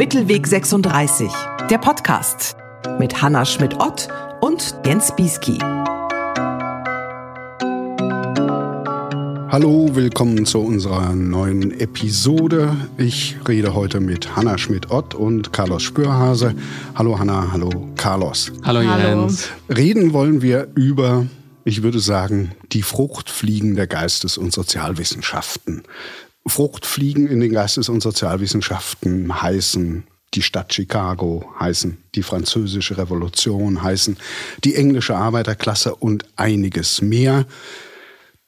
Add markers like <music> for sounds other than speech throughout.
Mittelweg 36, der Podcast mit Hanna Schmidt-Ott und Jens Bieski. Hallo, willkommen zu unserer neuen Episode. Ich rede heute mit Hanna Schmidt-Ott und Carlos Spürhase. Hallo Hanna, hallo Carlos. Hallo Jens. Reden wollen wir über, ich würde sagen, die Fruchtfliegen der Geistes- und Sozialwissenschaften. Fruchtfliegen in den Geistes- und Sozialwissenschaften heißen die Stadt Chicago, heißen die französische Revolution, heißen die englische Arbeiterklasse und einiges mehr.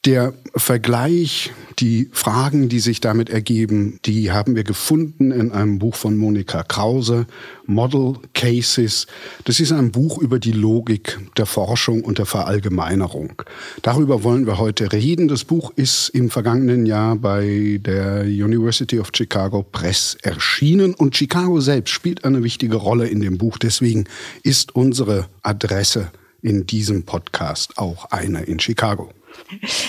Der Vergleich, die Fragen, die sich damit ergeben, die haben wir gefunden in einem Buch von Monika Krause, Model Cases. Das ist ein Buch über die Logik der Forschung und der Verallgemeinerung. Darüber wollen wir heute reden. Das Buch ist im vergangenen Jahr bei der University of Chicago Press erschienen und Chicago selbst spielt eine wichtige Rolle in dem Buch. Deswegen ist unsere Adresse in diesem Podcast auch eine in Chicago.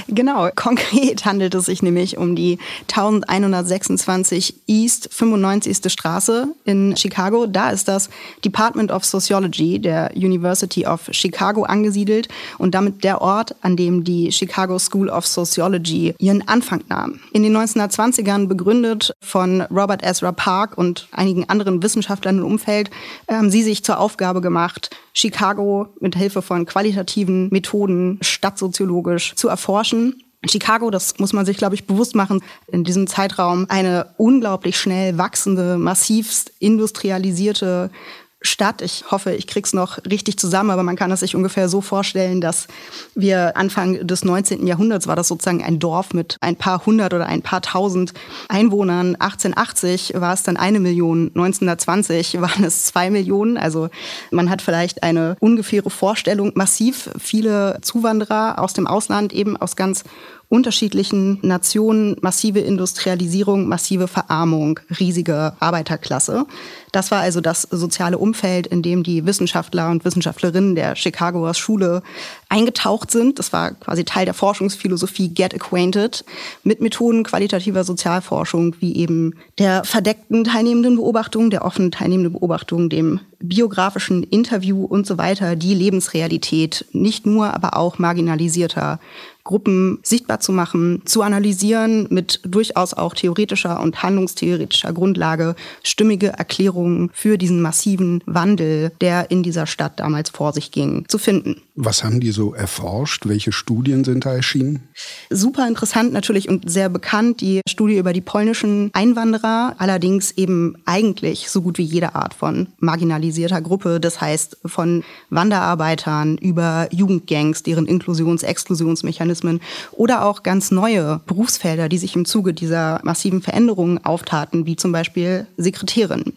Genau, konkret handelt es sich nämlich um die 1126 East 95. Straße in Chicago. Da ist das Department of Sociology der University of Chicago angesiedelt und damit der Ort, an dem die Chicago School of Sociology ihren Anfang nahm. In den 1920ern begründet von Robert Ezra Park und einigen anderen Wissenschaftlern im Umfeld, haben sie sich zur Aufgabe gemacht, Chicago mit Hilfe von qualitativen Methoden stadtsoziologisch zu erforschen. Chicago, das muss man sich, glaube ich, bewusst machen, in diesem Zeitraum eine unglaublich schnell wachsende, massivst industrialisierte Stadt. Ich hoffe, ich krieg's noch richtig zusammen, aber man kann es sich ungefähr so vorstellen, dass wir Anfang des 19. Jahrhunderts war das sozusagen ein Dorf mit ein paar hundert oder ein paar tausend Einwohnern. 1880 war es dann eine Million, 1920 waren es zwei Millionen. Also man hat vielleicht eine ungefähre Vorstellung. Massiv viele Zuwanderer aus dem Ausland, eben aus ganz unterschiedlichen Nationen, massive Industrialisierung, massive Verarmung, riesige Arbeiterklasse. Das war also das soziale Umfeld, in dem die Wissenschaftler und Wissenschaftlerinnen der Chicagoer Schule eingetaucht sind. Das war quasi Teil der Forschungsphilosophie Get Acquainted mit Methoden qualitativer Sozialforschung, wie eben der verdeckten teilnehmenden Beobachtung, der offenen teilnehmenden Beobachtung, dem biografischen Interview und so weiter, die Lebensrealität nicht nur, aber auch marginalisierter Gruppen sichtbar zu machen, zu analysieren mit durchaus auch theoretischer und handlungstheoretischer Grundlage stimmige Erklärungen für diesen massiven Wandel, der in dieser Stadt damals vor sich ging, zu finden. Was haben die so erforscht? Welche Studien sind da erschienen? Super interessant natürlich und sehr bekannt die Studie über die polnischen Einwanderer, allerdings eben eigentlich so gut wie jede Art von marginalisierter Gruppe, das heißt von Wanderarbeitern über Jugendgangs, deren Inklusions-, Exklusionsmechanismen oder auch ganz neue Berufsfelder, die sich im Zuge dieser massiven Veränderungen auftaten, wie zum Beispiel Sekretärin.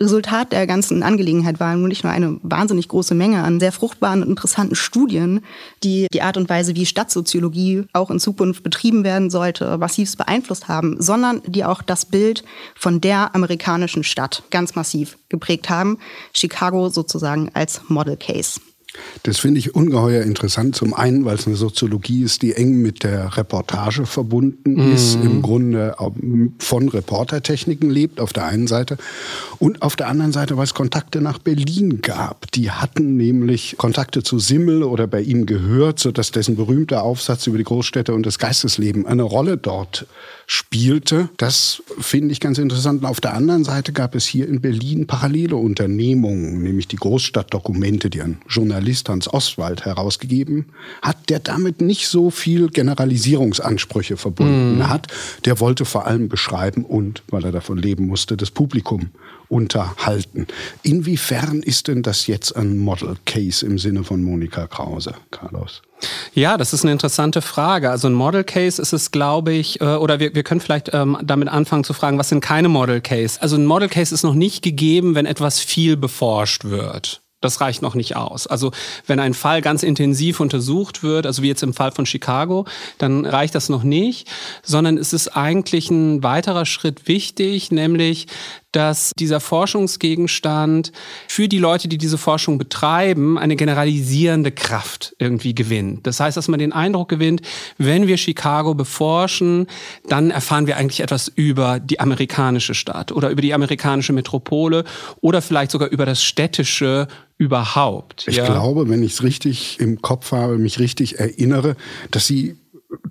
Resultat der ganzen Angelegenheit war nun nicht nur eine wahnsinnig große Menge an sehr fruchtbaren und interessanten Studien, die die Art und Weise, wie Stadtsoziologie auch in Zukunft betrieben werden sollte, massiv beeinflusst haben, sondern die auch das Bild von der amerikanischen Stadt ganz massiv geprägt haben. Chicago sozusagen als Model Case. Das finde ich ungeheuer interessant. Zum einen, weil es eine Soziologie ist, die eng mit der Reportage verbunden mhm. ist, im Grunde von Reportertechniken lebt, auf der einen Seite. Und auf der anderen Seite, weil es Kontakte nach Berlin gab. Die hatten nämlich Kontakte zu Simmel oder bei ihm gehört, sodass dessen berühmter Aufsatz über die Großstädte und das Geistesleben eine Rolle dort spielte. Das finde ich ganz interessant. Und auf der anderen Seite gab es hier in Berlin parallele Unternehmungen, nämlich die Großstadtdokumente, die ein Journalist Hans Ostwald herausgegeben hat, der damit nicht so viel Generalisierungsansprüche verbunden mm. hat. Der wollte vor allem beschreiben und, weil er davon leben musste, das Publikum unterhalten. Inwiefern ist denn das jetzt ein Model Case im Sinne von Monika Krause, Carlos? Ja, das ist eine interessante Frage. Also ein Model Case ist es, glaube ich, äh, oder wir, wir können vielleicht ähm, damit anfangen zu fragen, was sind keine Model Case? Also ein Model Case ist noch nicht gegeben, wenn etwas viel beforscht wird. Das reicht noch nicht aus. Also wenn ein Fall ganz intensiv untersucht wird, also wie jetzt im Fall von Chicago, dann reicht das noch nicht, sondern es ist eigentlich ein weiterer Schritt wichtig, nämlich dass dieser Forschungsgegenstand für die Leute, die diese Forschung betreiben, eine generalisierende Kraft irgendwie gewinnt. Das heißt, dass man den Eindruck gewinnt, wenn wir Chicago beforschen, dann erfahren wir eigentlich etwas über die amerikanische Stadt oder über die amerikanische Metropole oder vielleicht sogar über das städtische überhaupt. Ich ja. glaube, wenn ich es richtig im Kopf habe, mich richtig erinnere, dass Sie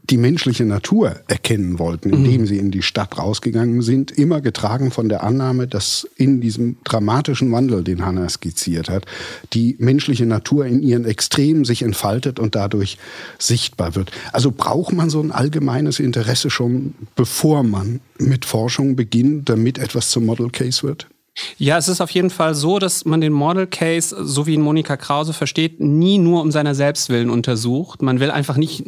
die menschliche Natur erkennen wollten, indem mhm. sie in die Stadt rausgegangen sind, immer getragen von der Annahme, dass in diesem dramatischen Wandel, den Hannah skizziert hat, die menschliche Natur in ihren Extremen sich entfaltet und dadurch sichtbar wird. Also braucht man so ein allgemeines Interesse schon, bevor man mit Forschung beginnt, damit etwas zum Model Case wird? Ja, es ist auf jeden Fall so, dass man den Model Case, so wie ihn Monika Krause versteht, nie nur um seiner Selbstwillen untersucht. Man will einfach nicht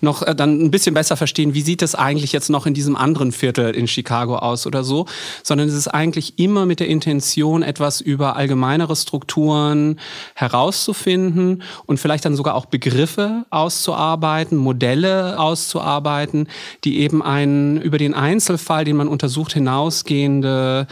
noch äh, dann ein bisschen besser verstehen, wie sieht es eigentlich jetzt noch in diesem anderen Viertel in Chicago aus oder so, sondern es ist eigentlich immer mit der Intention, etwas über allgemeinere Strukturen herauszufinden und vielleicht dann sogar auch Begriffe auszuarbeiten, Modelle auszuarbeiten, die eben einen über den Einzelfall, den man untersucht, hinausgehende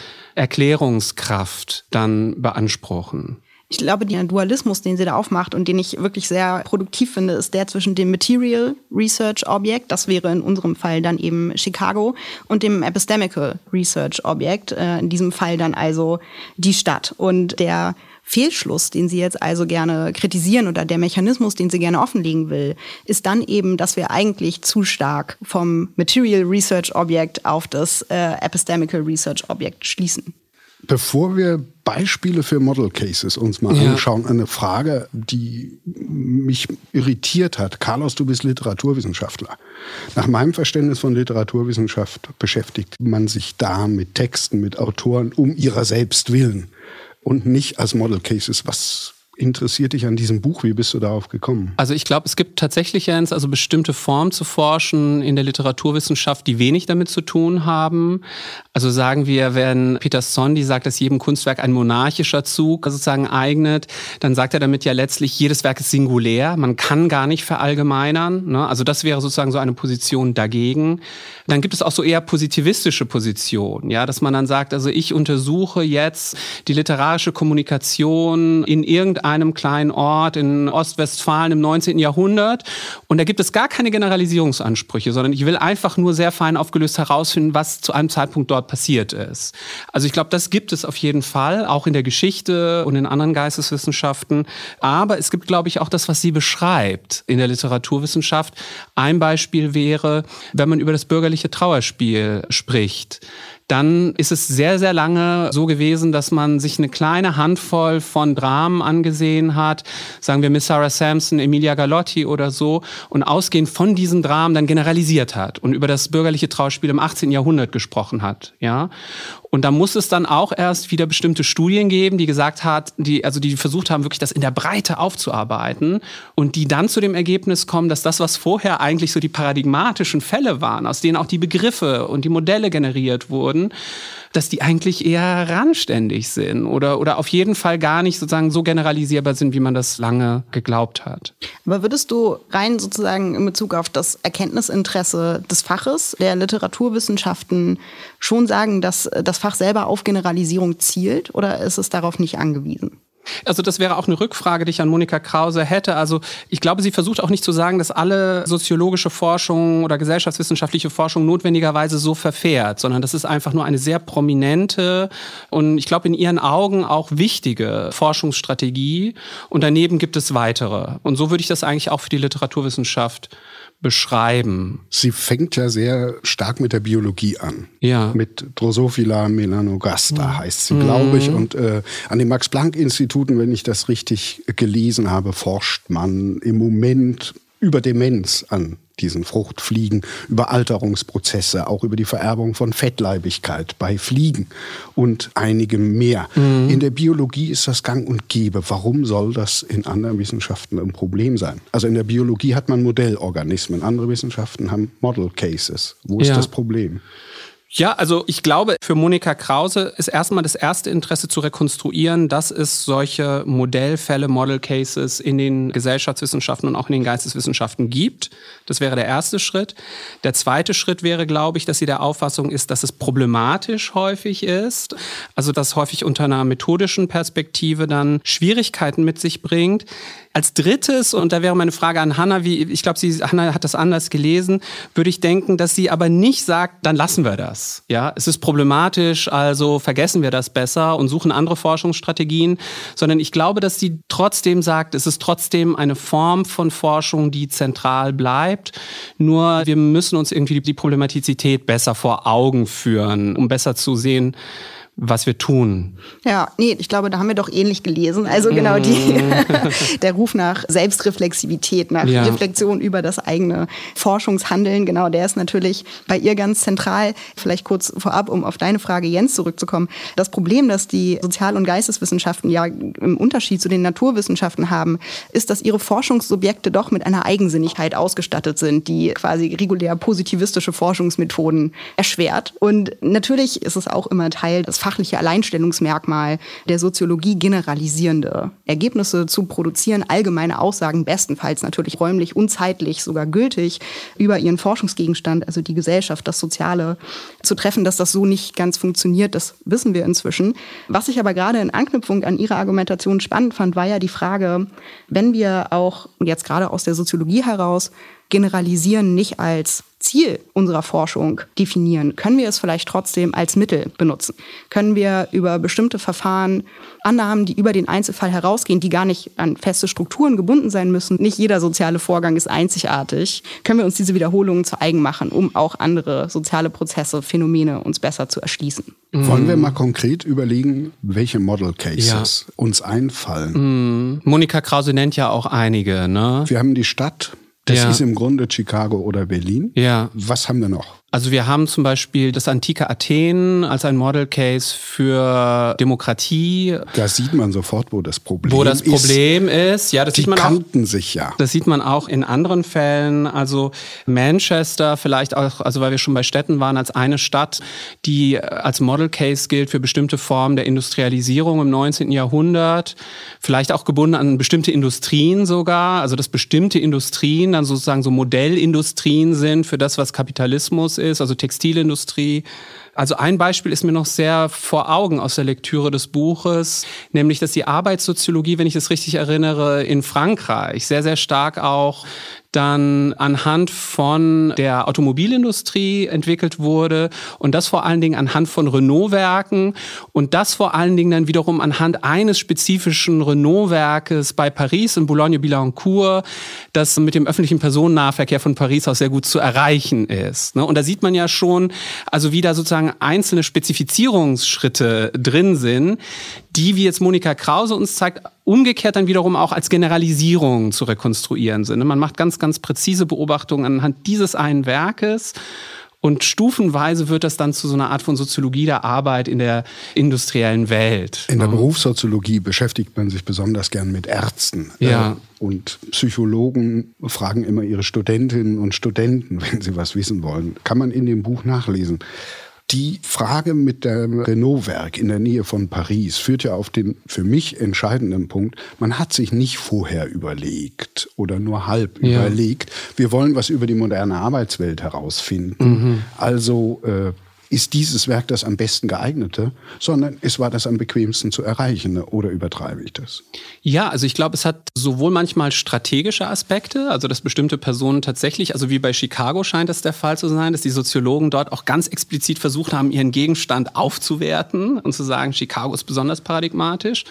Erklärungskraft dann beanspruchen. Ich glaube, der Dualismus, den sie da aufmacht und den ich wirklich sehr produktiv finde, ist der zwischen dem Material Research Objekt, das wäre in unserem Fall dann eben Chicago, und dem Epistemical Research Objekt, äh, in diesem Fall dann also die Stadt. Und der Fehlschluss, den sie jetzt also gerne kritisieren oder der Mechanismus, den sie gerne offenlegen will, ist dann eben, dass wir eigentlich zu stark vom Material Research Objekt auf das äh, Epistemical Research Objekt schließen. Bevor wir Beispiele für Model Cases uns mal ja. anschauen, eine Frage, die mich irritiert hat. Carlos, du bist Literaturwissenschaftler. Nach meinem Verständnis von Literaturwissenschaft beschäftigt man sich da mit Texten, mit Autoren um ihrer selbst willen und nicht als Model Cases. Was interessiert dich an diesem Buch? Wie bist du darauf gekommen? Also ich glaube, es gibt tatsächlich, Jens, also bestimmte Formen zu forschen in der Literaturwissenschaft, die wenig damit zu tun haben. Also sagen wir, wenn Peter Sondi sagt, dass jedem Kunstwerk ein monarchischer Zug sozusagen eignet, dann sagt er damit ja letztlich, jedes Werk ist singulär. Man kann gar nicht verallgemeinern. Ne? Also das wäre sozusagen so eine Position dagegen. Dann gibt es auch so eher positivistische Positionen, ja, dass man dann sagt, also ich untersuche jetzt die literarische Kommunikation in irgendeinem kleinen Ort in Ostwestfalen im 19. Jahrhundert und da gibt es gar keine Generalisierungsansprüche, sondern ich will einfach nur sehr fein aufgelöst herausfinden, was zu einem Zeitpunkt dort passiert ist. Also ich glaube, das gibt es auf jeden Fall, auch in der Geschichte und in anderen Geisteswissenschaften. Aber es gibt, glaube ich, auch das, was sie beschreibt in der Literaturwissenschaft. Ein Beispiel wäre, wenn man über das bürgerliche bürgerliche Trauerspiel spricht, dann ist es sehr, sehr lange so gewesen, dass man sich eine kleine Handvoll von Dramen angesehen hat, sagen wir Miss Sarah Sampson, Emilia Galotti oder so, und ausgehend von diesen Dramen dann generalisiert hat und über das bürgerliche Trauerspiel im 18. Jahrhundert gesprochen hat, ja. Und da muss es dann auch erst wieder bestimmte Studien geben, die gesagt hat, die, also die versucht haben, wirklich das in der Breite aufzuarbeiten und die dann zu dem Ergebnis kommen, dass das, was vorher eigentlich so die paradigmatischen Fälle waren, aus denen auch die Begriffe und die Modelle generiert wurden, dass die eigentlich eher randständig sind oder, oder auf jeden Fall gar nicht sozusagen so generalisierbar sind, wie man das lange geglaubt hat. Aber würdest du rein sozusagen in Bezug auf das Erkenntnisinteresse des Faches der Literaturwissenschaften schon sagen, dass das Fach selber auf Generalisierung zielt oder ist es darauf nicht angewiesen? Also das wäre auch eine Rückfrage, die ich an Monika Krause hätte. Also ich glaube, sie versucht auch nicht zu sagen, dass alle soziologische Forschung oder gesellschaftswissenschaftliche Forschung notwendigerweise so verfährt, sondern das ist einfach nur eine sehr prominente und ich glaube in ihren Augen auch wichtige Forschungsstrategie. Und daneben gibt es weitere. Und so würde ich das eigentlich auch für die Literaturwissenschaft beschreiben? Sie fängt ja sehr stark mit der Biologie an. Ja. Mit Drosophila melanogaster mhm. heißt sie, glaube ich. Und äh, an den Max-Planck-Instituten, wenn ich das richtig gelesen habe, forscht man im Moment über Demenz an diesen Fruchtfliegen, über Alterungsprozesse, auch über die Vererbung von Fettleibigkeit bei Fliegen und einigem mehr. Mhm. In der Biologie ist das gang und gäbe. Warum soll das in anderen Wissenschaften ein Problem sein? Also in der Biologie hat man Modellorganismen, andere Wissenschaften haben Model Cases. Wo ist ja. das Problem? Ja, also ich glaube, für Monika Krause ist erstmal das erste Interesse zu rekonstruieren, dass es solche Modellfälle, Model Cases in den Gesellschaftswissenschaften und auch in den Geisteswissenschaften gibt. Das wäre der erste Schritt. Der zweite Schritt wäre, glaube ich, dass sie der Auffassung ist, dass es problematisch häufig ist. Also dass häufig unter einer methodischen Perspektive dann Schwierigkeiten mit sich bringt. Als drittes, und da wäre meine Frage an Hanna, wie, ich glaube, sie, Hanna hat das anders gelesen, würde ich denken, dass sie aber nicht sagt, dann lassen wir das. Ja, es ist problematisch, also vergessen wir das besser und suchen andere Forschungsstrategien, sondern ich glaube, dass sie trotzdem sagt, es ist trotzdem eine Form von Forschung, die zentral bleibt. Nur wir müssen uns irgendwie die Problematizität besser vor Augen führen, um besser zu sehen, was wir tun. Ja, nee, ich glaube, da haben wir doch ähnlich gelesen. Also genau die, mm. <laughs> der Ruf nach Selbstreflexivität, nach ja. Reflexion über das eigene Forschungshandeln, genau, der ist natürlich bei ihr ganz zentral. Vielleicht kurz vorab, um auf deine Frage, Jens, zurückzukommen. Das Problem, das die Sozial- und Geisteswissenschaften ja im Unterschied zu den Naturwissenschaften haben, ist, dass ihre Forschungssubjekte doch mit einer Eigensinnigkeit ausgestattet sind, die quasi regulär positivistische Forschungsmethoden erschwert. Und natürlich ist es auch immer Teil des fachliche Alleinstellungsmerkmal der Soziologie generalisierende Ergebnisse zu produzieren, allgemeine Aussagen, bestenfalls natürlich räumlich und zeitlich sogar gültig über ihren Forschungsgegenstand, also die Gesellschaft, das Soziale, zu treffen, dass das so nicht ganz funktioniert, das wissen wir inzwischen. Was ich aber gerade in Anknüpfung an Ihre Argumentation spannend fand, war ja die Frage, wenn wir auch jetzt gerade aus der Soziologie heraus generalisieren nicht als Ziel unserer Forschung definieren, können wir es vielleicht trotzdem als Mittel benutzen? Können wir über bestimmte Verfahren Annahmen, die über den Einzelfall herausgehen, die gar nicht an feste Strukturen gebunden sein müssen, nicht jeder soziale Vorgang ist einzigartig, können wir uns diese Wiederholungen zu eigen machen, um auch andere soziale Prozesse, Phänomene uns besser zu erschließen? Mhm. Wollen wir mal konkret überlegen, welche Model Cases ja. uns einfallen? Mhm. Monika Krause nennt ja auch einige. Ne? Wir haben die Stadt, das ja. ist im Grunde Chicago oder Berlin. Ja. Was haben wir noch? Also wir haben zum Beispiel das antike Athen als ein Model Case für Demokratie. Da sieht man sofort, wo das Problem ist. Wo das Problem ist. ist. Ja, das Die sieht man kannten auch, sich ja. Das sieht man auch in anderen Fällen. Also Manchester vielleicht auch, also weil wir schon bei Städten waren, als eine Stadt, die als Model Case gilt für bestimmte Formen der Industrialisierung im 19. Jahrhundert. Vielleicht auch gebunden an bestimmte Industrien sogar. Also dass bestimmte Industrien dann sozusagen so Modellindustrien sind für das, was Kapitalismus ist, also Textilindustrie. Also ein Beispiel ist mir noch sehr vor Augen aus der Lektüre des Buches, nämlich dass die Arbeitssoziologie, wenn ich es richtig erinnere, in Frankreich sehr, sehr stark auch dann anhand von der Automobilindustrie entwickelt wurde und das vor allen Dingen anhand von Renault-Werken und das vor allen Dingen dann wiederum anhand eines spezifischen Renault-Werkes bei Paris in Boulogne-Billancourt, das mit dem öffentlichen Personennahverkehr von Paris aus sehr gut zu erreichen ist. Ne? Und da sieht man ja schon, also wie da sozusagen einzelne Spezifizierungsschritte drin sind, die, wie jetzt Monika Krause uns zeigt, umgekehrt dann wiederum auch als Generalisierung zu rekonstruieren sind. Man macht ganz, ganz präzise Beobachtungen anhand dieses einen Werkes. Und stufenweise wird das dann zu so einer Art von Soziologie der Arbeit in der industriellen Welt. In der Berufssoziologie beschäftigt man sich besonders gern mit Ärzten. Ja. Äh, und Psychologen fragen immer ihre Studentinnen und Studenten, <laughs> wenn sie was wissen wollen. Kann man in dem Buch nachlesen. Die Frage mit dem Renault-Werk in der Nähe von Paris führt ja auf den für mich entscheidenden Punkt. Man hat sich nicht vorher überlegt oder nur halb ja. überlegt. Wir wollen was über die moderne Arbeitswelt herausfinden. Mhm. Also äh, ist dieses Werk das am besten geeignete, sondern es war das am bequemsten zu erreichende. Oder übertreibe ich das? Ja, also ich glaube, es hat sowohl manchmal strategische Aspekte, also dass bestimmte Personen tatsächlich, also wie bei Chicago scheint es der Fall zu sein, dass die Soziologen dort auch ganz explizit versucht haben, ihren Gegenstand aufzuwerten und zu sagen, Chicago ist besonders paradigmatisch.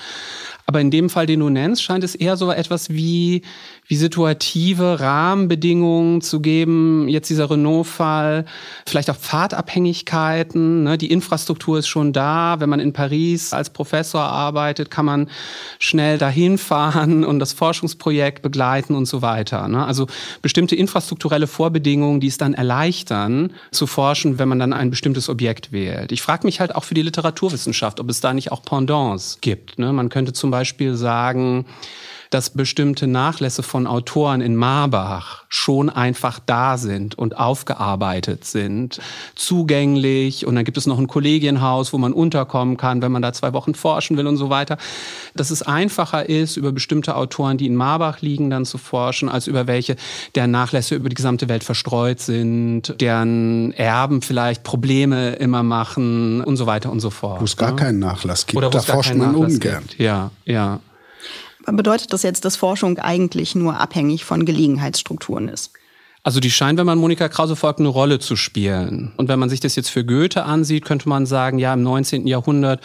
Aber in dem Fall, den du nennst, scheint es eher so etwas wie, wie situative Rahmenbedingungen zu geben. Jetzt dieser Renault-Fall, vielleicht auch Pfadabhängigkeiten. Ne? Die Infrastruktur ist schon da. Wenn man in Paris als Professor arbeitet, kann man schnell dahin fahren und das Forschungsprojekt begleiten und so weiter. Ne? Also bestimmte infrastrukturelle Vorbedingungen, die es dann erleichtern, zu forschen, wenn man dann ein bestimmtes Objekt wählt. Ich frage mich halt auch für die Literaturwissenschaft, ob es da nicht auch Pendants gibt. Ne? Man könnte zum Beispiel sagen, dass bestimmte Nachlässe von Autoren in Marbach schon einfach da sind und aufgearbeitet sind, zugänglich. Und dann gibt es noch ein Kollegienhaus, wo man unterkommen kann, wenn man da zwei Wochen forschen will und so weiter. Dass es einfacher ist, über bestimmte Autoren, die in Marbach liegen, dann zu forschen, als über welche, deren Nachlässe über die gesamte Welt verstreut sind, deren Erben vielleicht Probleme immer machen und so weiter und so fort. Wo es gar ne? keinen Nachlass gibt. Oder da forscht man ungern. Gibt. Ja, ja. Bedeutet das jetzt, dass Forschung eigentlich nur abhängig von Gelegenheitsstrukturen ist? Also die scheint, wenn man Monika Krause folgt, eine Rolle zu spielen. Und wenn man sich das jetzt für Goethe ansieht, könnte man sagen, ja, im 19. Jahrhundert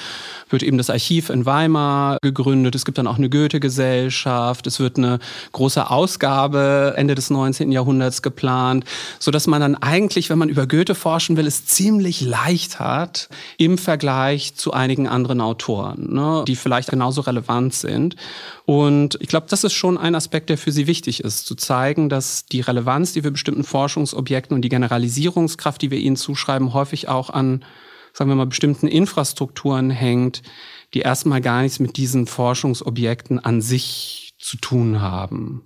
wird eben das Archiv in Weimar gegründet. Es gibt dann auch eine Goethe-Gesellschaft. Es wird eine große Ausgabe Ende des 19. Jahrhunderts geplant, so dass man dann eigentlich, wenn man über Goethe forschen will, es ziemlich leicht hat im Vergleich zu einigen anderen Autoren, ne, die vielleicht genauso relevant sind. Und ich glaube, das ist schon ein Aspekt, der für sie wichtig ist, zu zeigen, dass die Relevanz, die wir bestimmten Forschungsobjekten und die Generalisierungskraft, die wir ihnen zuschreiben, häufig auch an, sagen wir mal, bestimmten Infrastrukturen hängt, die erstmal gar nichts mit diesen Forschungsobjekten an sich zu tun haben.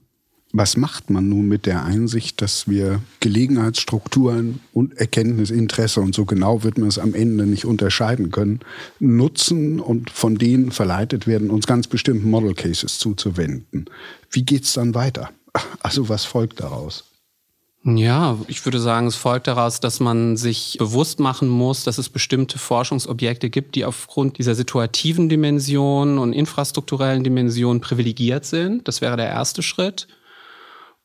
Was macht man nun mit der Einsicht, dass wir Gelegenheitsstrukturen und Erkenntnisinteresse, und so genau wird man es am Ende nicht unterscheiden können, nutzen und von denen verleitet werden, uns ganz bestimmten Model Cases zuzuwenden? Wie geht es dann weiter? Also was folgt daraus? Ja, ich würde sagen, es folgt daraus, dass man sich bewusst machen muss, dass es bestimmte Forschungsobjekte gibt, die aufgrund dieser situativen Dimension und infrastrukturellen Dimension privilegiert sind. Das wäre der erste Schritt.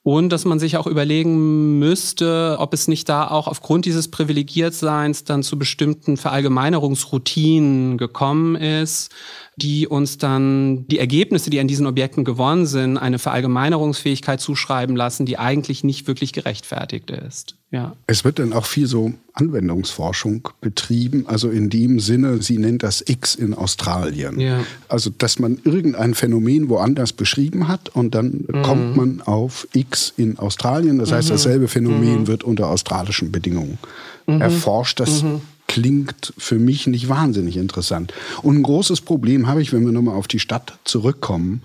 Und dass man sich auch überlegen müsste, ob es nicht da auch aufgrund dieses Privilegiertseins dann zu bestimmten Verallgemeinerungsroutinen gekommen ist, die uns dann die Ergebnisse, die an diesen Objekten gewonnen sind, eine Verallgemeinerungsfähigkeit zuschreiben lassen, die eigentlich nicht wirklich gerechtfertigt ist. Ja. Es wird dann auch viel so Anwendungsforschung betrieben, also in dem Sinne, sie nennt das X in Australien. Ja. Also, dass man irgendein Phänomen woanders beschrieben hat und dann mhm. kommt man auf X in Australien. Das heißt, mhm. dasselbe Phänomen mhm. wird unter australischen Bedingungen mhm. erforscht. Das mhm klingt für mich nicht wahnsinnig interessant. Und ein großes Problem habe ich, wenn wir nochmal auf die Stadt zurückkommen,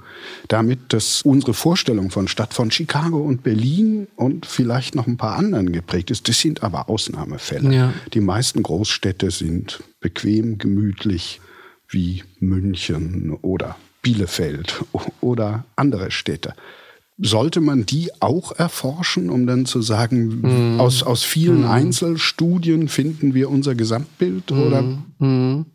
damit, dass unsere Vorstellung von Stadt von Chicago und Berlin und vielleicht noch ein paar anderen geprägt ist. Das sind aber Ausnahmefälle. Ja. Die meisten Großstädte sind bequem, gemütlich wie München oder Bielefeld <laughs> oder andere Städte sollte man die auch erforschen, um dann zu sagen, mhm. aus, aus vielen mhm. Einzelstudien finden wir unser Gesamtbild? Mhm. Oder? Mhm.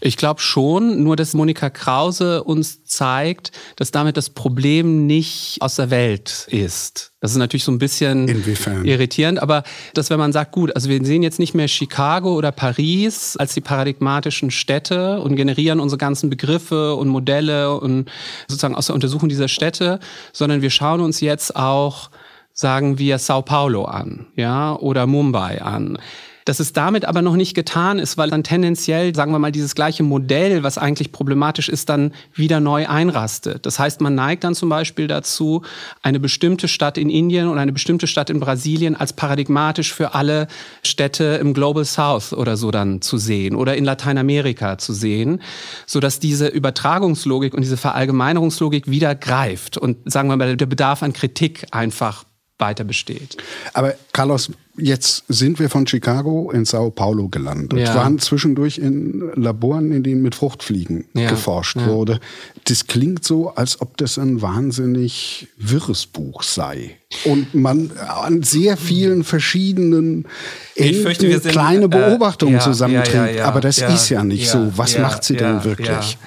Ich glaube schon, nur dass Monika Krause uns zeigt, dass damit das Problem nicht aus der Welt ist. Das ist natürlich so ein bisschen Inwiefern? irritierend, aber dass wenn man sagt, gut, also wir sehen jetzt nicht mehr Chicago oder Paris als die paradigmatischen Städte und generieren unsere ganzen Begriffe und Modelle und sozusagen aus der Untersuchung dieser Städte, sondern wir schauen uns jetzt auch sagen wir Sao Paulo an, ja, oder Mumbai an. Dass es damit aber noch nicht getan ist, weil dann tendenziell, sagen wir mal, dieses gleiche Modell, was eigentlich problematisch ist, dann wieder neu einrastet. Das heißt, man neigt dann zum Beispiel dazu, eine bestimmte Stadt in Indien oder eine bestimmte Stadt in Brasilien als paradigmatisch für alle Städte im Global South oder so dann zu sehen oder in Lateinamerika zu sehen, sodass diese Übertragungslogik und diese Verallgemeinerungslogik wieder greift und sagen wir mal, der Bedarf an Kritik einfach weiter besteht. Aber Carlos, jetzt sind wir von Chicago in Sao Paulo gelandet. Ja. waren zwischendurch in Laboren, in denen mit Fruchtfliegen ja. geforscht ja. wurde. Das klingt so, als ob das ein wahnsinnig wirres Buch sei. Und man an sehr vielen verschiedenen Enden fürchte, kleine äh, Beobachtungen äh, zusammenträgt. Aber das ist ja nicht so. Was macht sie denn wirklich?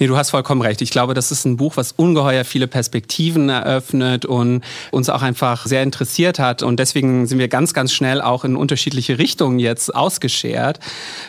Nee, du hast vollkommen recht. Ich glaube, das ist ein Buch, was ungeheuer viele Perspektiven eröffnet und uns auch einfach sehr interessiert hat. Und deswegen sind wir ganz, ganz schnell auch in unterschiedliche Richtungen jetzt ausgeschert.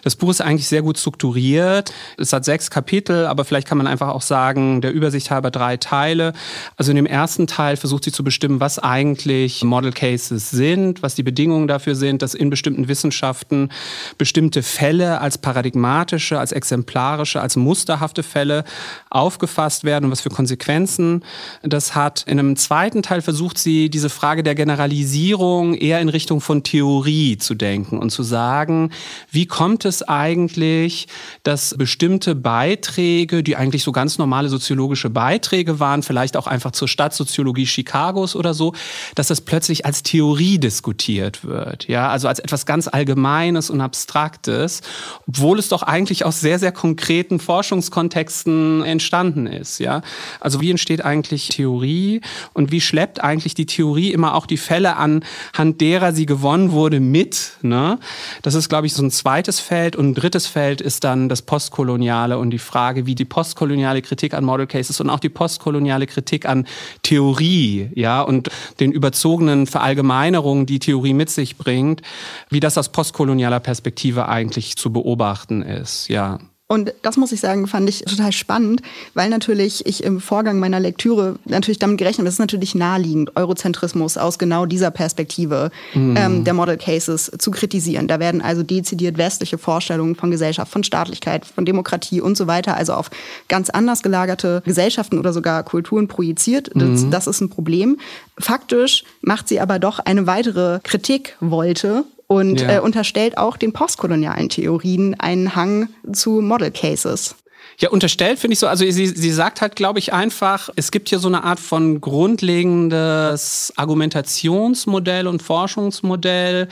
Das Buch ist eigentlich sehr gut strukturiert. Es hat sechs Kapitel, aber vielleicht kann man einfach auch sagen, der Übersicht halber drei Teile. Also in dem ersten Teil versucht sie zu bestimmen, was eigentlich Model Cases sind, was die Bedingungen dafür sind, dass in bestimmten Wissenschaften bestimmte Fälle als paradigmatische, als exemplarische, als musterhafte Fälle aufgefasst werden und was für Konsequenzen das hat. In einem zweiten Teil versucht sie diese Frage der Generalisierung eher in Richtung von Theorie zu denken und zu sagen, wie kommt es eigentlich, dass bestimmte Beiträge, die eigentlich so ganz normale soziologische Beiträge waren, vielleicht auch einfach zur Stadtsoziologie Chicagos oder so, dass das plötzlich als Theorie diskutiert wird, ja, also als etwas ganz Allgemeines und Abstraktes, obwohl es doch eigentlich aus sehr, sehr konkreten Forschungskontexten entstanden ist, ja. Also wie entsteht eigentlich Theorie und wie schleppt eigentlich die Theorie immer auch die Fälle anhand derer sie gewonnen wurde mit, ne? Das ist, glaube ich, so ein zweites Feld und ein drittes Feld ist dann das Postkoloniale und die Frage, wie die postkoloniale Kritik an Model Cases und auch die postkoloniale Kritik an Theorie, ja, und den überzogenen Verallgemeinerungen, die Theorie mit sich bringt, wie das aus postkolonialer Perspektive eigentlich zu beobachten ist, ja. Und das muss ich sagen, fand ich total spannend, weil natürlich ich im Vorgang meiner Lektüre natürlich damit gerechnet habe, das ist natürlich naheliegend, Eurozentrismus aus genau dieser Perspektive mhm. ähm, der Model Cases zu kritisieren. Da werden also dezidiert westliche Vorstellungen von Gesellschaft, von Staatlichkeit, von Demokratie und so weiter, also auf ganz anders gelagerte Gesellschaften oder sogar Kulturen projiziert. Das, mhm. das ist ein Problem. Faktisch macht sie aber doch eine weitere Kritikwolte und ja. äh, unterstellt auch den postkolonialen Theorien einen Hang zu Model Cases. Ja, unterstellt finde ich so, also sie, sie sagt halt, glaube ich, einfach, es gibt hier so eine Art von grundlegendes Argumentationsmodell und Forschungsmodell,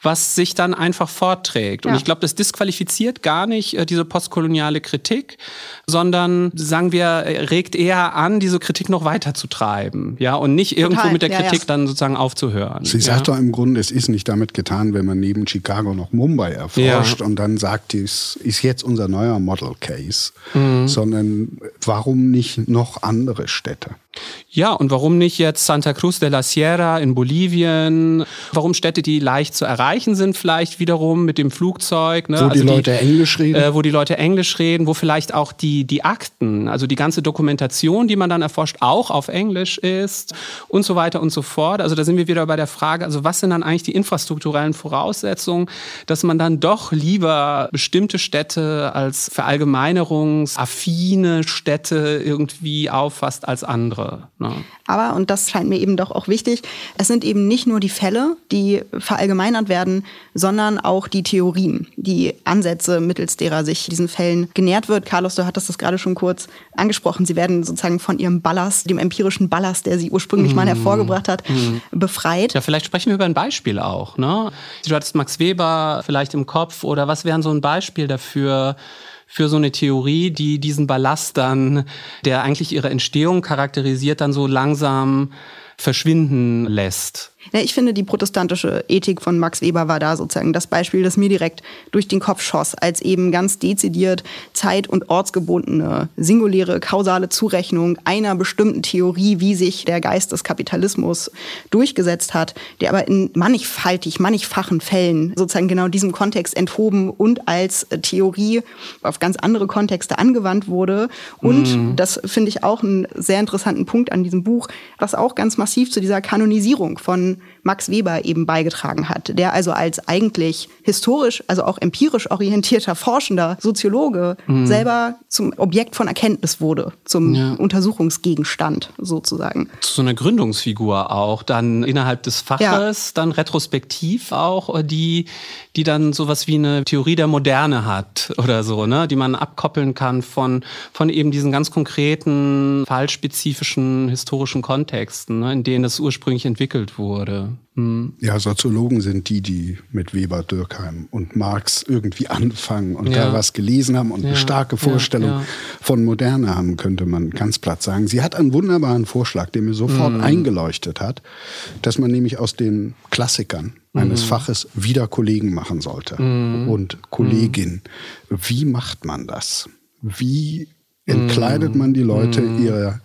was sich dann einfach fortträgt. Ja. Und ich glaube, das disqualifiziert gar nicht äh, diese postkoloniale Kritik, sondern sagen wir, regt eher an, diese Kritik noch weiter zu treiben, ja, und nicht irgendwo Total. mit der Kritik ja, dann sozusagen aufzuhören. Sie sagt doch im Grunde, es ist nicht damit getan, wenn man neben Chicago noch Mumbai erforscht und dann sagt, es ist jetzt unser neuer Model Case mhm. sondern warum nicht noch andere Städte? Ja, und warum nicht jetzt Santa Cruz de la Sierra in Bolivien? Warum Städte, die leicht zu erreichen sind, vielleicht wiederum mit dem Flugzeug? Ne? Wo also die Leute die, Englisch reden? Äh, wo die Leute Englisch reden, wo vielleicht auch die, die Akten, also die ganze Dokumentation, die man dann erforscht, auch auf Englisch ist und so weiter und so fort. Also da sind wir wieder bei der Frage, also was sind dann eigentlich die infrastrukturellen Voraussetzungen, dass man dann doch lieber bestimmte Städte als verallgemeinerungsaffine Städte irgendwie auffasst als andere? Sache. Ne? Aber, und das scheint mir eben doch auch wichtig, es sind eben nicht nur die Fälle, die verallgemeinert werden, sondern auch die Theorien, die Ansätze, mittels derer sich diesen Fällen genährt wird. Carlos, du hattest das gerade schon kurz angesprochen. Sie werden sozusagen von ihrem Ballast, dem empirischen Ballast, der sie ursprünglich mm. mal hervorgebracht hat, mm. befreit. Ja, vielleicht sprechen wir über ein Beispiel auch. Ne? Du hattest Max Weber vielleicht im Kopf oder was wäre so ein Beispiel dafür, für so eine Theorie, die diesen Ballast dann, der eigentlich ihre Entstehung charakterisiert, dann so langsam verschwinden lässt. Ja, ich finde, die protestantische Ethik von Max Weber war da sozusagen das Beispiel, das mir direkt durch den Kopf schoss, als eben ganz dezidiert zeit- und ortsgebundene, singuläre, kausale Zurechnung einer bestimmten Theorie, wie sich der Geist des Kapitalismus durchgesetzt hat, der aber in mannigfaltig, mannigfachen Fällen sozusagen genau diesem Kontext enthoben und als Theorie auf ganz andere Kontexte angewandt wurde. Und mhm. das finde ich auch einen sehr interessanten Punkt an diesem Buch, was auch ganz massiv zu dieser Kanonisierung von person Max Weber eben beigetragen hat, der also als eigentlich historisch, also auch empirisch orientierter Forschender Soziologe mhm. selber zum Objekt von Erkenntnis wurde, zum ja. Untersuchungsgegenstand sozusagen. Zu so einer Gründungsfigur auch, dann innerhalb des Faches, ja. dann retrospektiv auch, die, die dann sowas wie eine Theorie der Moderne hat oder so, ne, die man abkoppeln kann von, von eben diesen ganz konkreten, fallspezifischen historischen Kontexten, ne, in denen es ursprünglich entwickelt wurde wurde. Hm. Ja, Soziologen sind die, die mit Weber, Dürkheim und Marx irgendwie anfangen und ja. da was gelesen haben und ja. eine starke Vorstellung ja. von Moderne haben, könnte man ganz platt sagen. Sie hat einen wunderbaren Vorschlag, der mir sofort mhm. eingeleuchtet hat, dass man nämlich aus den Klassikern eines mhm. Faches wieder Kollegen machen sollte mhm. und Kollegin. Wie macht man das? Wie entkleidet man die Leute mhm. ihrer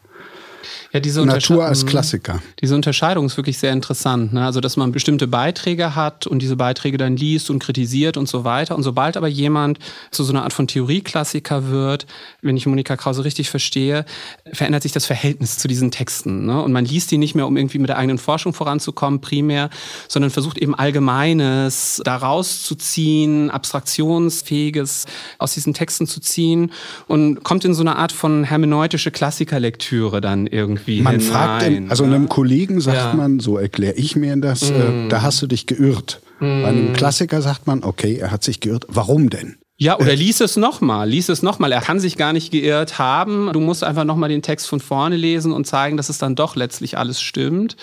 ja, diese Natur als Klassiker. Diese Unterscheidung ist wirklich sehr interessant. Ne? Also, dass man bestimmte Beiträge hat und diese Beiträge dann liest und kritisiert und so weiter. Und sobald aber jemand zu so einer Art von Theorieklassiker wird, wenn ich Monika Krause richtig verstehe, verändert sich das Verhältnis zu diesen Texten. Ne? Und man liest die nicht mehr, um irgendwie mit der eigenen Forschung voranzukommen, primär, sondern versucht eben Allgemeines daraus zu ziehen, Abstraktionsfähiges aus diesen Texten zu ziehen und kommt in so eine Art von hermeneutische Klassikerlektüre dann irgendwie Man hinein. fragt, den, also ne? einem Kollegen sagt Ja. man, so erkläre ich mir das, äh, da hast du dich geirrt. Bei einem Klassiker sagt man, okay, er hat sich geirrt. Warum denn? Ja, oder lies es nochmal, lies es nochmal. Er kann sich gar nicht geirrt haben. Du musst einfach nochmal den Text von vorne lesen und zeigen, dass es dann doch letztlich alles stimmt.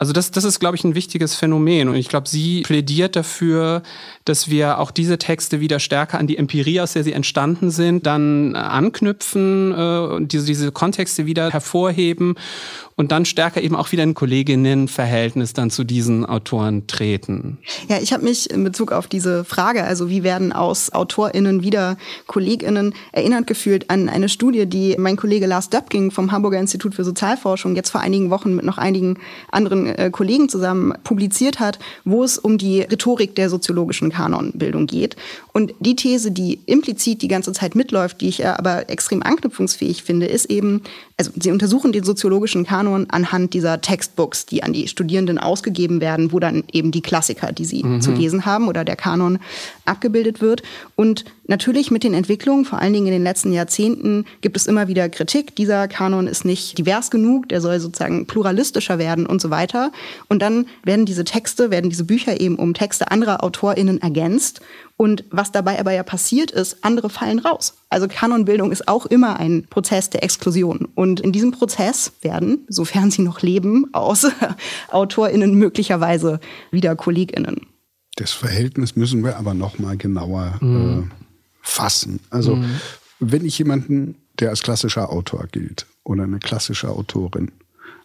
Also das, das ist, glaube ich, ein wichtiges Phänomen. Und ich glaube, sie plädiert dafür, dass wir auch diese Texte wieder stärker an die Empirie, aus der sie entstanden sind, dann äh, anknüpfen äh, und diese, diese Kontexte wieder hervorheben und dann stärker eben auch wieder ein Kolleginnenverhältnis dann zu diesen Autoren treten. Ja, ich habe mich in Bezug auf diese Frage, also wie werden aus AutorInnen wieder KollegInnen, erinnert gefühlt an eine Studie, die mein Kollege Lars Döpking vom Hamburger Institut für Sozialforschung jetzt vor einigen Wochen mit noch einigen anderen äh, Kollegen zusammen publiziert hat, wo es um die Rhetorik der soziologischen Kanonbildung geht. Und die These, die implizit die ganze Zeit mitläuft, die ich ja aber extrem anknüpfungsfähig finde, ist eben, also sie untersuchen den soziologischen Kanon anhand dieser Textbooks, die an die Studierenden ausgegeben werden, wo dann eben die Klassiker, die sie zu lesen haben oder der Kanon abgebildet wird. Und natürlich mit den Entwicklungen, vor allen Dingen in den letzten Jahrzehnten, gibt es immer wieder Kritik. Dieser Kanon ist nicht divers genug, der soll sozusagen pluralistischer werden und so weiter. Und dann werden diese Texte, werden diese Bücher eben um Texte anderer AutorInnen ergänzt. Und was dabei aber ja passiert ist, andere fallen raus. Also Kanonbildung ist auch immer ein Prozess der Exklusion. Und in diesem Prozess werden, sofern sie noch leben, aus <laughs> AutorInnen möglicherweise wieder KollegInnen. Das Verhältnis müssen wir aber noch mal genauer äh, fassen. Also wenn ich jemanden, der als klassischer Autor gilt oder eine klassische Autorin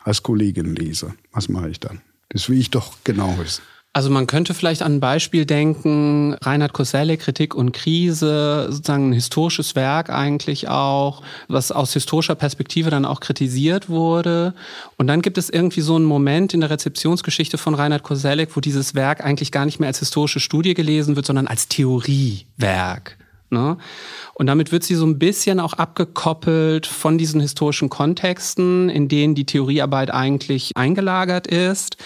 als Kollegin lese, was mache ich dann? Das will ich doch genau wissen. Also man könnte vielleicht an ein Beispiel denken, Reinhard Koselleck, Kritik und Krise, sozusagen ein historisches Werk eigentlich auch, was aus historischer Perspektive dann auch kritisiert wurde. Und dann gibt es irgendwie so einen Moment in der Rezeptionsgeschichte von Reinhard Koselleck, wo dieses Werk eigentlich gar nicht mehr als historische Studie gelesen wird, sondern als Theoriewerk. Ne? Und damit wird sie so ein bisschen auch abgekoppelt von diesen historischen Kontexten, in denen die Theoriearbeit eigentlich eingelagert ist.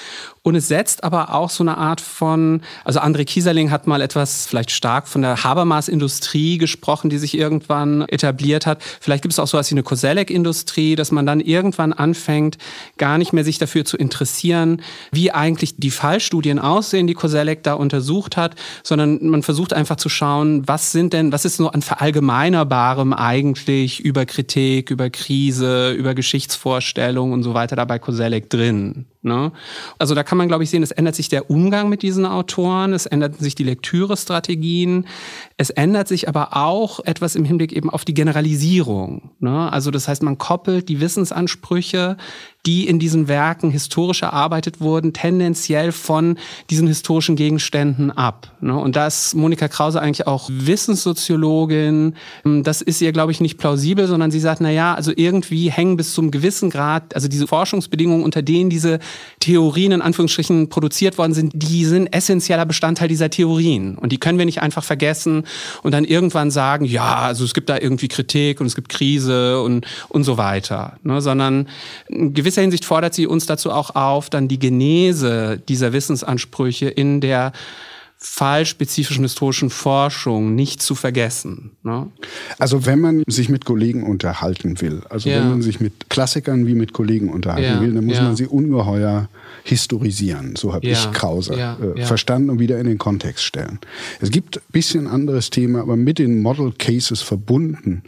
Und es setzt aber auch so eine Art von, also André Kieserling hat mal etwas vielleicht stark von der Habermas-Industrie gesprochen, die sich irgendwann etabliert hat. Vielleicht gibt es auch sowas wie eine Koselleck-Industrie, dass man dann irgendwann anfängt, gar nicht mehr sich dafür zu interessieren, wie eigentlich die Fallstudien aussehen, die Koselleck da untersucht hat, sondern man versucht einfach zu schauen, was sind denn, was ist nur an Verallgemeinerbarem eigentlich über Kritik, über Krise, über Geschichtsvorstellungen und so weiter da bei Koselleck drin. Ne? Also da kann man, glaube ich, sehen, es ändert sich der Umgang mit diesen Autoren, es ändern sich die Lektürestrategien, es ändert sich aber auch etwas im Hinblick eben auf die Generalisierung. Ne? Also das heißt, man koppelt die Wissensansprüche, die in diesen Werken historisch erarbeitet wurden, tendenziell von diesen historischen Gegenständen ab. Ne? Und da ist Monika Krause eigentlich auch Wissenssoziologin. Das ist ihr, glaube ich, nicht plausibel, sondern sie sagt, na ja, also irgendwie hängen bis zum gewissen Grad, also diese Forschungsbedingungen, unter denen diese Theorien in Anführungsstrichen produziert worden sind, die sind essentieller Bestandteil dieser Theorien. Und die können wir nicht einfach vergessen und dann irgendwann sagen, ja, also es gibt da irgendwie Kritik und es gibt Krise und, und so weiter. Ne? Sondern in gewisser Hinsicht fordert sie uns dazu auch auf, dann die Genese dieser Wissensansprüche in der fallspezifischen historischen Forschung nicht zu vergessen. Ne? Also wenn man sich mit Kollegen unterhalten will, also Ja. wenn man sich mit Klassikern wie mit Kollegen unterhalten Ja, will, dann muss ja. man sie ungeheuer historisieren. So habe ich Krause äh, verstanden und wieder in den Kontext stellen. Es gibt ein bisschen anderes Thema, aber mit den Model Cases verbunden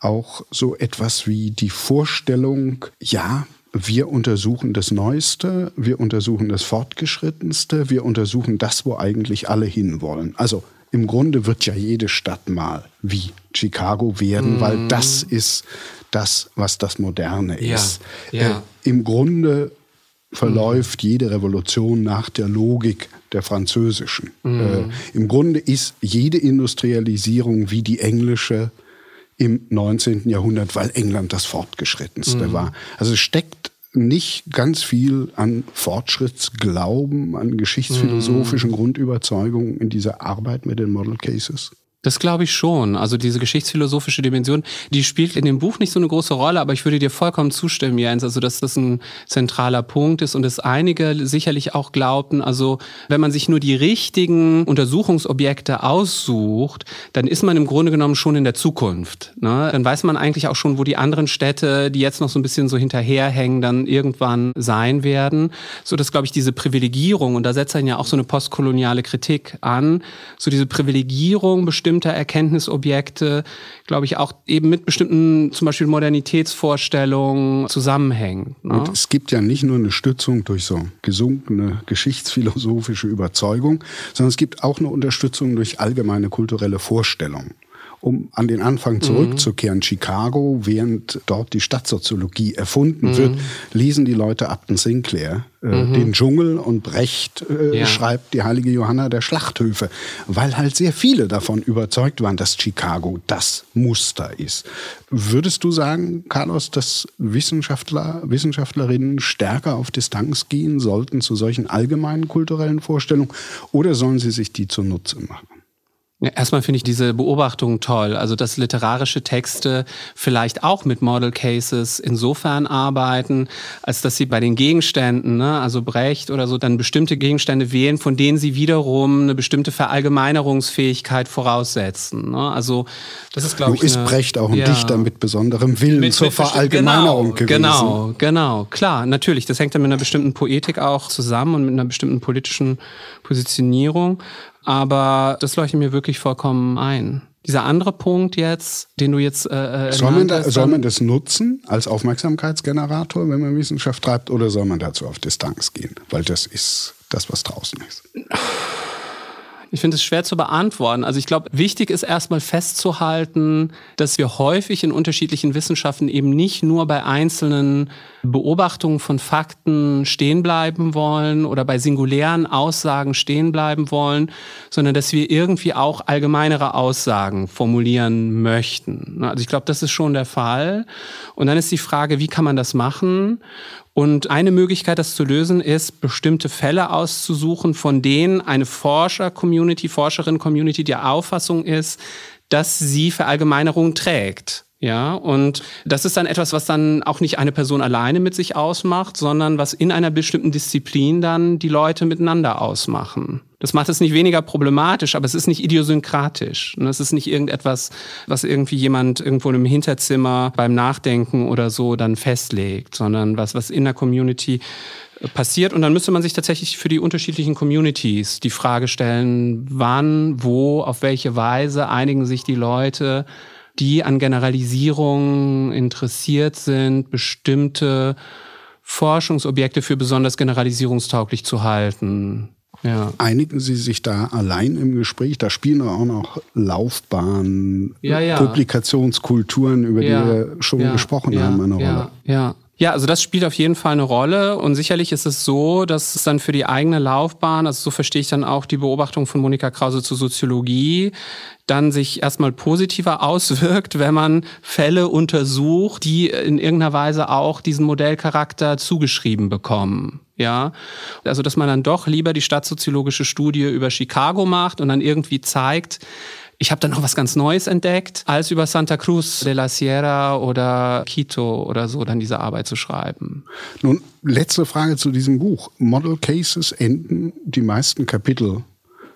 auch so etwas wie die Vorstellung, ja, wir untersuchen das Neueste, wir untersuchen das Fortgeschrittenste, wir untersuchen das, wo eigentlich alle hinwollen. Also im Grunde wird ja jede Stadt mal wie Chicago werden, weil das ist das, was das Moderne Ja, ist. ja. Äh, Im Grunde verläuft jede Revolution nach der Logik der französischen. Äh, Im Grunde ist jede Industrialisierung wie die englische im 19. Jahrhundert, weil England das fortgeschrittenste war. Also es steckt nicht ganz viel an Fortschrittsglauben, an geschichtsphilosophischen Grundüberzeugungen in dieser Arbeit mit den Model Cases. Das glaube ich schon. Also diese geschichtsphilosophische Dimension, die spielt in dem Buch nicht so eine große Rolle, aber ich würde dir vollkommen zustimmen, Jens, also dass das ein zentraler Punkt ist und dass einige sicherlich auch glaubten, also wenn man sich nur die richtigen Untersuchungsobjekte aussucht, dann ist man im Grunde genommen schon in der Zukunft. Ne? Dann weiß man eigentlich auch schon, wo die anderen Städte, die jetzt noch so ein bisschen so hinterherhängen, dann irgendwann sein werden. So dass, glaube ich, diese Privilegierung, und da setzt dann ja auch so eine postkoloniale Kritik an, so diese Privilegierung bestimmt bestimmter Erkenntnisobjekte, glaube ich, auch eben mit bestimmten zum Beispiel Modernitätsvorstellungen zusammenhängt. Ne? Und es gibt ja nicht nur eine Stützung durch so gesunkene geschichtsphilosophische Überzeugung, sondern es gibt auch eine Unterstützung durch allgemeine kulturelle Vorstellungen um an den Anfang zurückzukehren, mhm. Chicago, während dort die Stadtsoziologie erfunden mhm. wird, lesen die Leute Upton Sinclair, äh, mhm. den Dschungel und Brecht äh, ja. schreibt die heilige Johanna der Schlachthöfe, weil halt sehr viele davon überzeugt waren, dass Chicago das Muster ist. Würdest du sagen, Carlos, dass Wissenschaftler, Wissenschaftlerinnen stärker auf Distanz gehen sollten zu solchen allgemeinen kulturellen Vorstellungen oder sollen sie sich die zunutze machen? Erstmal finde ich diese Beobachtung toll. Also, dass literarische Texte vielleicht auch mit Model Cases insofern arbeiten, als dass sie bei den Gegenständen, ne, also Brecht oder so, dann bestimmte Gegenstände wählen, von denen sie wiederum eine bestimmte Verallgemeinerungsfähigkeit voraussetzen. Ne? Also, das ist, glaube ich. Ist eine, Brecht auch ein ja, Dichter mit besonderem Willen mit, zur mit Verallgemeinerung genau, gewesen? Genau, genau. Klar, natürlich. Das hängt dann mit einer bestimmten Poetik auch zusammen und mit einer bestimmten politischen Positionierung. Aber das leuchtet mir wirklich vollkommen ein. Dieser andere Punkt jetzt, den du jetzt äh, äh soll, man da, soll man das nutzen als Aufmerksamkeitsgenerator, wenn man Wissenschaft treibt, oder soll man dazu auf Distanz gehen? Weil das ist das, was draußen ist. Ich finde es schwer zu beantworten. Also ich glaube, wichtig ist erstmal festzuhalten, dass wir häufig in unterschiedlichen Wissenschaften eben nicht nur bei einzelnen Beobachtungen von Fakten stehen bleiben wollen oder bei singulären Aussagen stehen bleiben wollen, sondern dass wir irgendwie auch allgemeinere Aussagen formulieren möchten. Also ich glaube, das ist schon der Fall. Und dann ist die Frage, wie kann man das machen? Und eine Möglichkeit, das zu lösen, ist, bestimmte Fälle auszusuchen, von denen eine Forscher-Community, Forscherin-Community der Auffassung ist, dass sie Verallgemeinerungen trägt. Ja, und das ist dann etwas, was dann auch nicht eine Person alleine mit sich ausmacht, sondern was in einer bestimmten Disziplin dann die Leute miteinander ausmachen. Das macht es nicht weniger problematisch, aber es ist nicht idiosynkratisch. Und es ist nicht irgendetwas, was irgendwie jemand irgendwo im Hinterzimmer beim Nachdenken oder so dann festlegt, sondern was, was in der Community äh, passiert. Und dann müsste man sich tatsächlich für die unterschiedlichen Communities die Frage stellen, wann, wo, auf welche Weise einigen sich die Leute, die an Generalisierung interessiert sind, bestimmte Forschungsobjekte für besonders generalisierungstauglich zu halten. Ja. Einigen Sie sich da allein im Gespräch? Da spielen auch noch Laufbahnen, ja, ja. Publikationskulturen, über die wir schon gesprochen haben, eine Rolle. Ja. Ja, also das spielt auf jeden Fall eine Rolle und sicherlich ist es so, dass es dann für die eigene Laufbahn, also so verstehe ich dann auch die Beobachtung von Monika Krause zur Soziologie, dann sich erstmal positiver <laughs> auswirkt, wenn man Fälle untersucht, die in irgendeiner Weise auch diesen Modellcharakter zugeschrieben bekommen. Ja, also dass man dann doch lieber die stadtsoziologische Studie über Chicago macht und dann irgendwie zeigt, ich habe dann noch was ganz Neues entdeckt, als über Santa Cruz de la Sierra oder Quito oder so dann diese Arbeit zu schreiben. Nun, letzte Frage zu diesem Buch. Model Cases enden die meisten Kapitel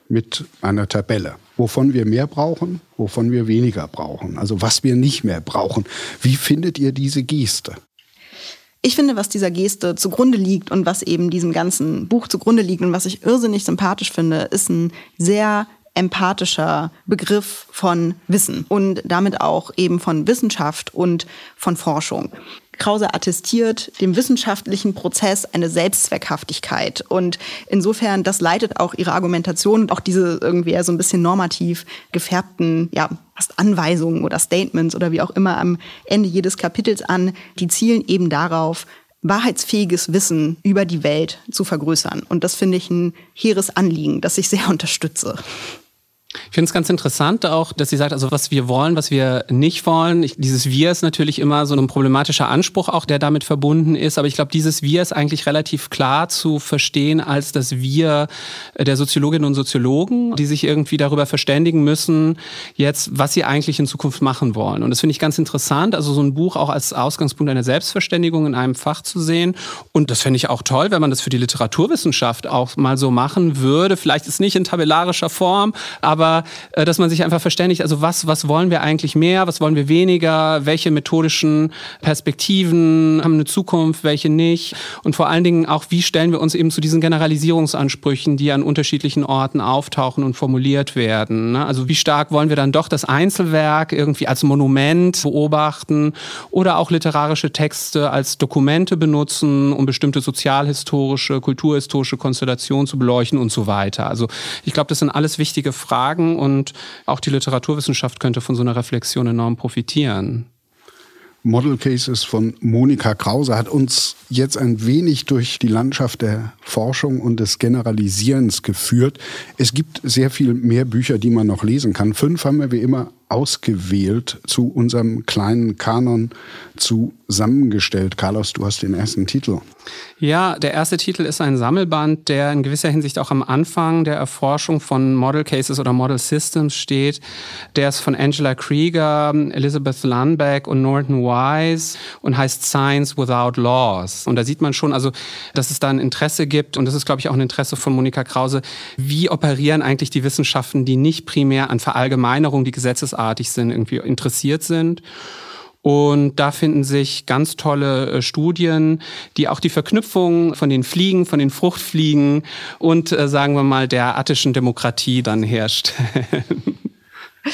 mit einer Tabelle, wovon wir mehr brauchen, wovon wir weniger brauchen, also was wir nicht mehr brauchen. Wie findet ihr diese Geste? Ich finde, was dieser Geste zugrunde liegt und was eben diesem ganzen Buch zugrunde liegt und was ich irrsinnig sympathisch finde, ist ein sehr empathischer Begriff von Wissen und damit auch eben von Wissenschaft und von Forschung. Krause attestiert dem wissenschaftlichen Prozess eine Selbstzweckhaftigkeit. Und insofern, das leitet auch ihre Argumentation und auch diese irgendwie so ein bisschen normativ gefärbten, ja, fast Anweisungen oder Statements oder wie auch immer am Ende jedes Kapitels an, die zielen eben darauf, wahrheitsfähiges Wissen über die Welt zu vergrößern. Und das finde ich ein hehres Anliegen, das ich sehr <laughs> unterstütze. Ich finde es ganz interessant auch, dass sie sagt, also was wir wollen, was wir nicht wollen. Ich, dieses Wir ist natürlich immer so ein problematischer Anspruch auch, der damit verbunden ist. Aber ich glaube, dieses Wir ist eigentlich relativ klar zu verstehen als das Wir der Soziologinnen und Soziologen, die sich irgendwie darüber verständigen müssen, jetzt, was sie eigentlich in Zukunft machen wollen. Und das finde ich ganz interessant, also so ein Buch auch als Ausgangspunkt einer Selbstverständigung in einem Fach zu sehen. Und das finde ich auch toll, wenn man das für die Literaturwissenschaft auch mal so machen würde. Vielleicht ist nicht in tabellarischer Form, aber aber äh, dass man sich einfach verständigt, also was, was wollen wir eigentlich mehr, was wollen wir weniger, welche methodischen Perspektiven haben eine Zukunft, welche nicht und vor allen Dingen auch, wie stellen wir uns eben zu diesen Generalisierungsansprüchen, die an unterschiedlichen Orten auftauchen und formuliert werden. Ne? Also wie stark wollen wir dann doch das Einzelwerk irgendwie als Monument beobachten oder auch literarische Texte als Dokumente benutzen, um bestimmte sozialhistorische, kulturhistorische Konstellationen zu beleuchten und so weiter. Also ich glaube, das sind alles wichtige Fragen Fragen und auch die Literaturwissenschaft könnte von so einer Reflexion enorm profitieren. Model Cases von Monika Krause hat uns jetzt ein wenig durch die Landschaft der Forschung und des Generalisierens geführt. Es gibt sehr viel mehr Bücher, die man noch lesen kann. Fünf haben wir wie immer ausgewählt, zu unserem kleinen Kanon zusammengestellt. Carlos, du hast den ersten Titel. Ja, der erste Titel ist ein Sammelband, der in gewisser Hinsicht auch am Anfang der Erforschung von Model Cases oder Model Systems steht. Der ist von Angela Krieger, Elizabeth Lundbeck und Norton Wise und heißt Science Without Laws. Und da sieht man schon, also, dass es da ein Interesse gibt und das ist, glaube ich, auch ein Interesse von Monika Krause. Wie operieren eigentlich die Wissenschaften, die nicht primär an Verallgemeinerung, die gesetzesartig sind, irgendwie interessiert sind? Und da finden sich ganz tolle äh, Studien, die auch die Verknüpfung von den Fliegen, von den Fruchtfliegen und, äh, sagen wir mal, der attischen Demokratie dann herstellen. <laughs> <laughs>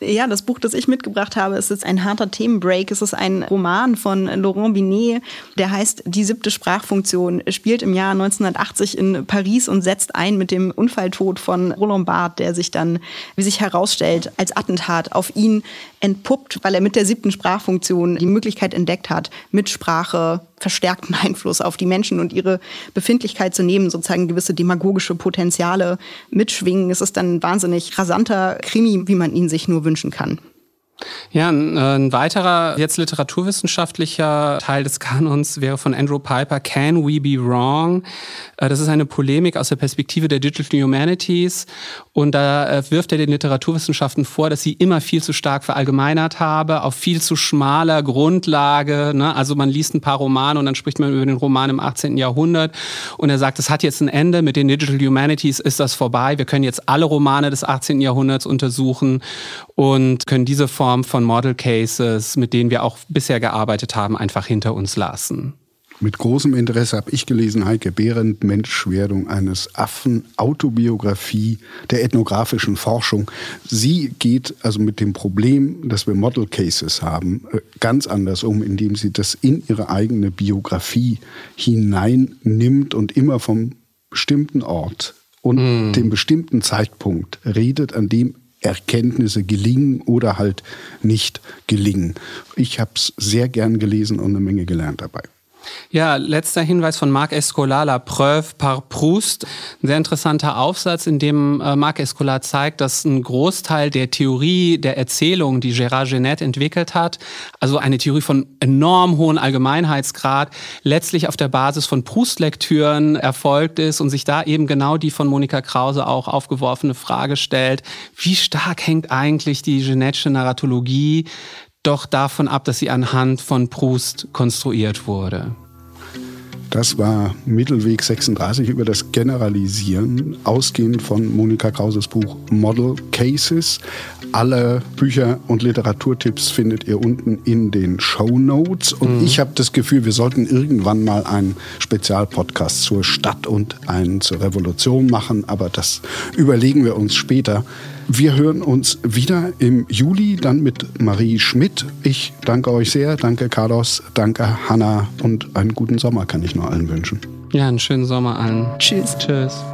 Ja, das Buch, das ich mitgebracht habe, ist jetzt ein harter Themenbreak. Es ist ein Roman von Laurent Binet, der heißt Die siebte Sprachfunktion, spielt im Jahr 1980 in Paris und setzt ein mit dem Unfalltod von Roland Barthes, der sich dann, wie sich herausstellt, als Attentat auf ihn entpuppt, weil er mit der siebten Sprachfunktion die Möglichkeit entdeckt hat, mit Sprache verstärkten Einfluss auf die Menschen und ihre Befindlichkeit zu nehmen, sozusagen gewisse demagogische Potenziale mitschwingen. Es ist dann ein wahnsinnig rasanter Krimi, wie man ihn sich nur wünschen kann. Ja, ein, äh, ein, weiterer jetzt literaturwissenschaftlicher Teil des Kanons wäre von Andrew Piper, Can We Be Wrong? Äh, das ist eine Polemik aus der Perspektive der Digital Humanities und da äh, wirft er den Literaturwissenschaften vor, dass sie immer viel zu stark verallgemeinert habe, auf viel zu schmaler Grundlage. Ne? Also man liest ein paar Romane und dann spricht man über den Roman im 18. Jahrhundert und er sagt, es hat jetzt ein Ende, mit den Digital Humanities ist das vorbei, wir können jetzt alle Romane des 18. Jahrhunderts untersuchen und können diese Form von Model Cases, mit denen wir auch bisher gearbeitet haben, einfach hinter uns lassen. Mit großem Interesse habe ich gelesen Heike Behrendt, Menschwerdung eines Affen, Autobiografie der ethnografischen Forschung. Sie geht also mit dem Problem, dass wir Model Cases haben, äh, ganz anders um, indem sie das in ihre eigene Biografie hineinnimmt und immer vom bestimmten Ort und mm. dem bestimmten Zeitpunkt redet, an dem Erkenntnisse gelingen oder halt nicht gelingen. Ich habe es sehr gern gelesen und eine Menge gelernt dabei. Ja, letzter Hinweis von Marc Escolar, La Preuve par Proust. Ein sehr interessanter Aufsatz, in dem äh, Marc Escolar zeigt, dass ein Großteil der Theorie der Erzählung, die Gérard Genet entwickelt hat, also eine Theorie von enorm hohen Allgemeinheitsgrad, letztlich auf der Basis von Proust-Lektüren erfolgt ist und sich da eben genau die von Monika Krause auch aufgeworfene Frage stellt, wie stark hängt eigentlich die Genetsche Narratologie doch davon ab, dass sie anhand von Proust konstruiert wurde. Das war Mittelweg 36 über das Generalisieren, ausgehend von Monika Krauses Buch Model Cases. Alle Bücher und Literaturtipps findet ihr unten in den Show Notes. Und mhm. ich habe das Gefühl, wir sollten irgendwann mal einen Spezialpodcast zur Stadt und einen zur Revolution machen. Aber das überlegen wir uns später. Wir hören uns wieder im Juli, dann mit Marie Schmidt. Ich danke euch sehr, danke Carlos, danke Hanna und einen guten Sommer kann ich nur allen wünschen. Ja, einen schönen Sommer allen. Tschüss. Tschüss.